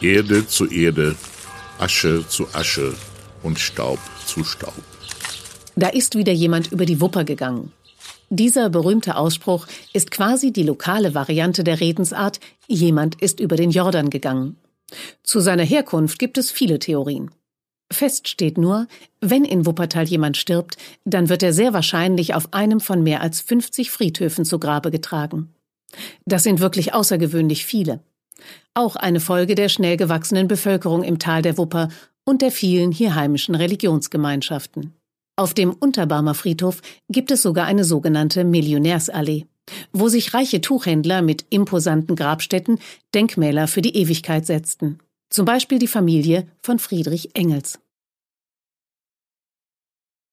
Erde zu Erde, Asche zu Asche und Staub zu Staub. Da ist wieder jemand über die Wupper gegangen. Dieser berühmte Ausspruch ist quasi die lokale Variante der Redensart Jemand ist über den Jordan gegangen. Zu seiner Herkunft gibt es viele Theorien. Fest steht nur, wenn in Wuppertal jemand stirbt, dann wird er sehr wahrscheinlich auf einem von mehr als 50 Friedhöfen zu Grabe getragen. Das sind wirklich außergewöhnlich viele. Auch eine Folge der schnell gewachsenen Bevölkerung im Tal der Wupper und der vielen hier heimischen Religionsgemeinschaften. Auf dem Unterbarmer Friedhof gibt es sogar eine sogenannte Millionärsallee, wo sich reiche Tuchhändler mit imposanten Grabstätten Denkmäler für die Ewigkeit setzten. Zum Beispiel die Familie von Friedrich Engels.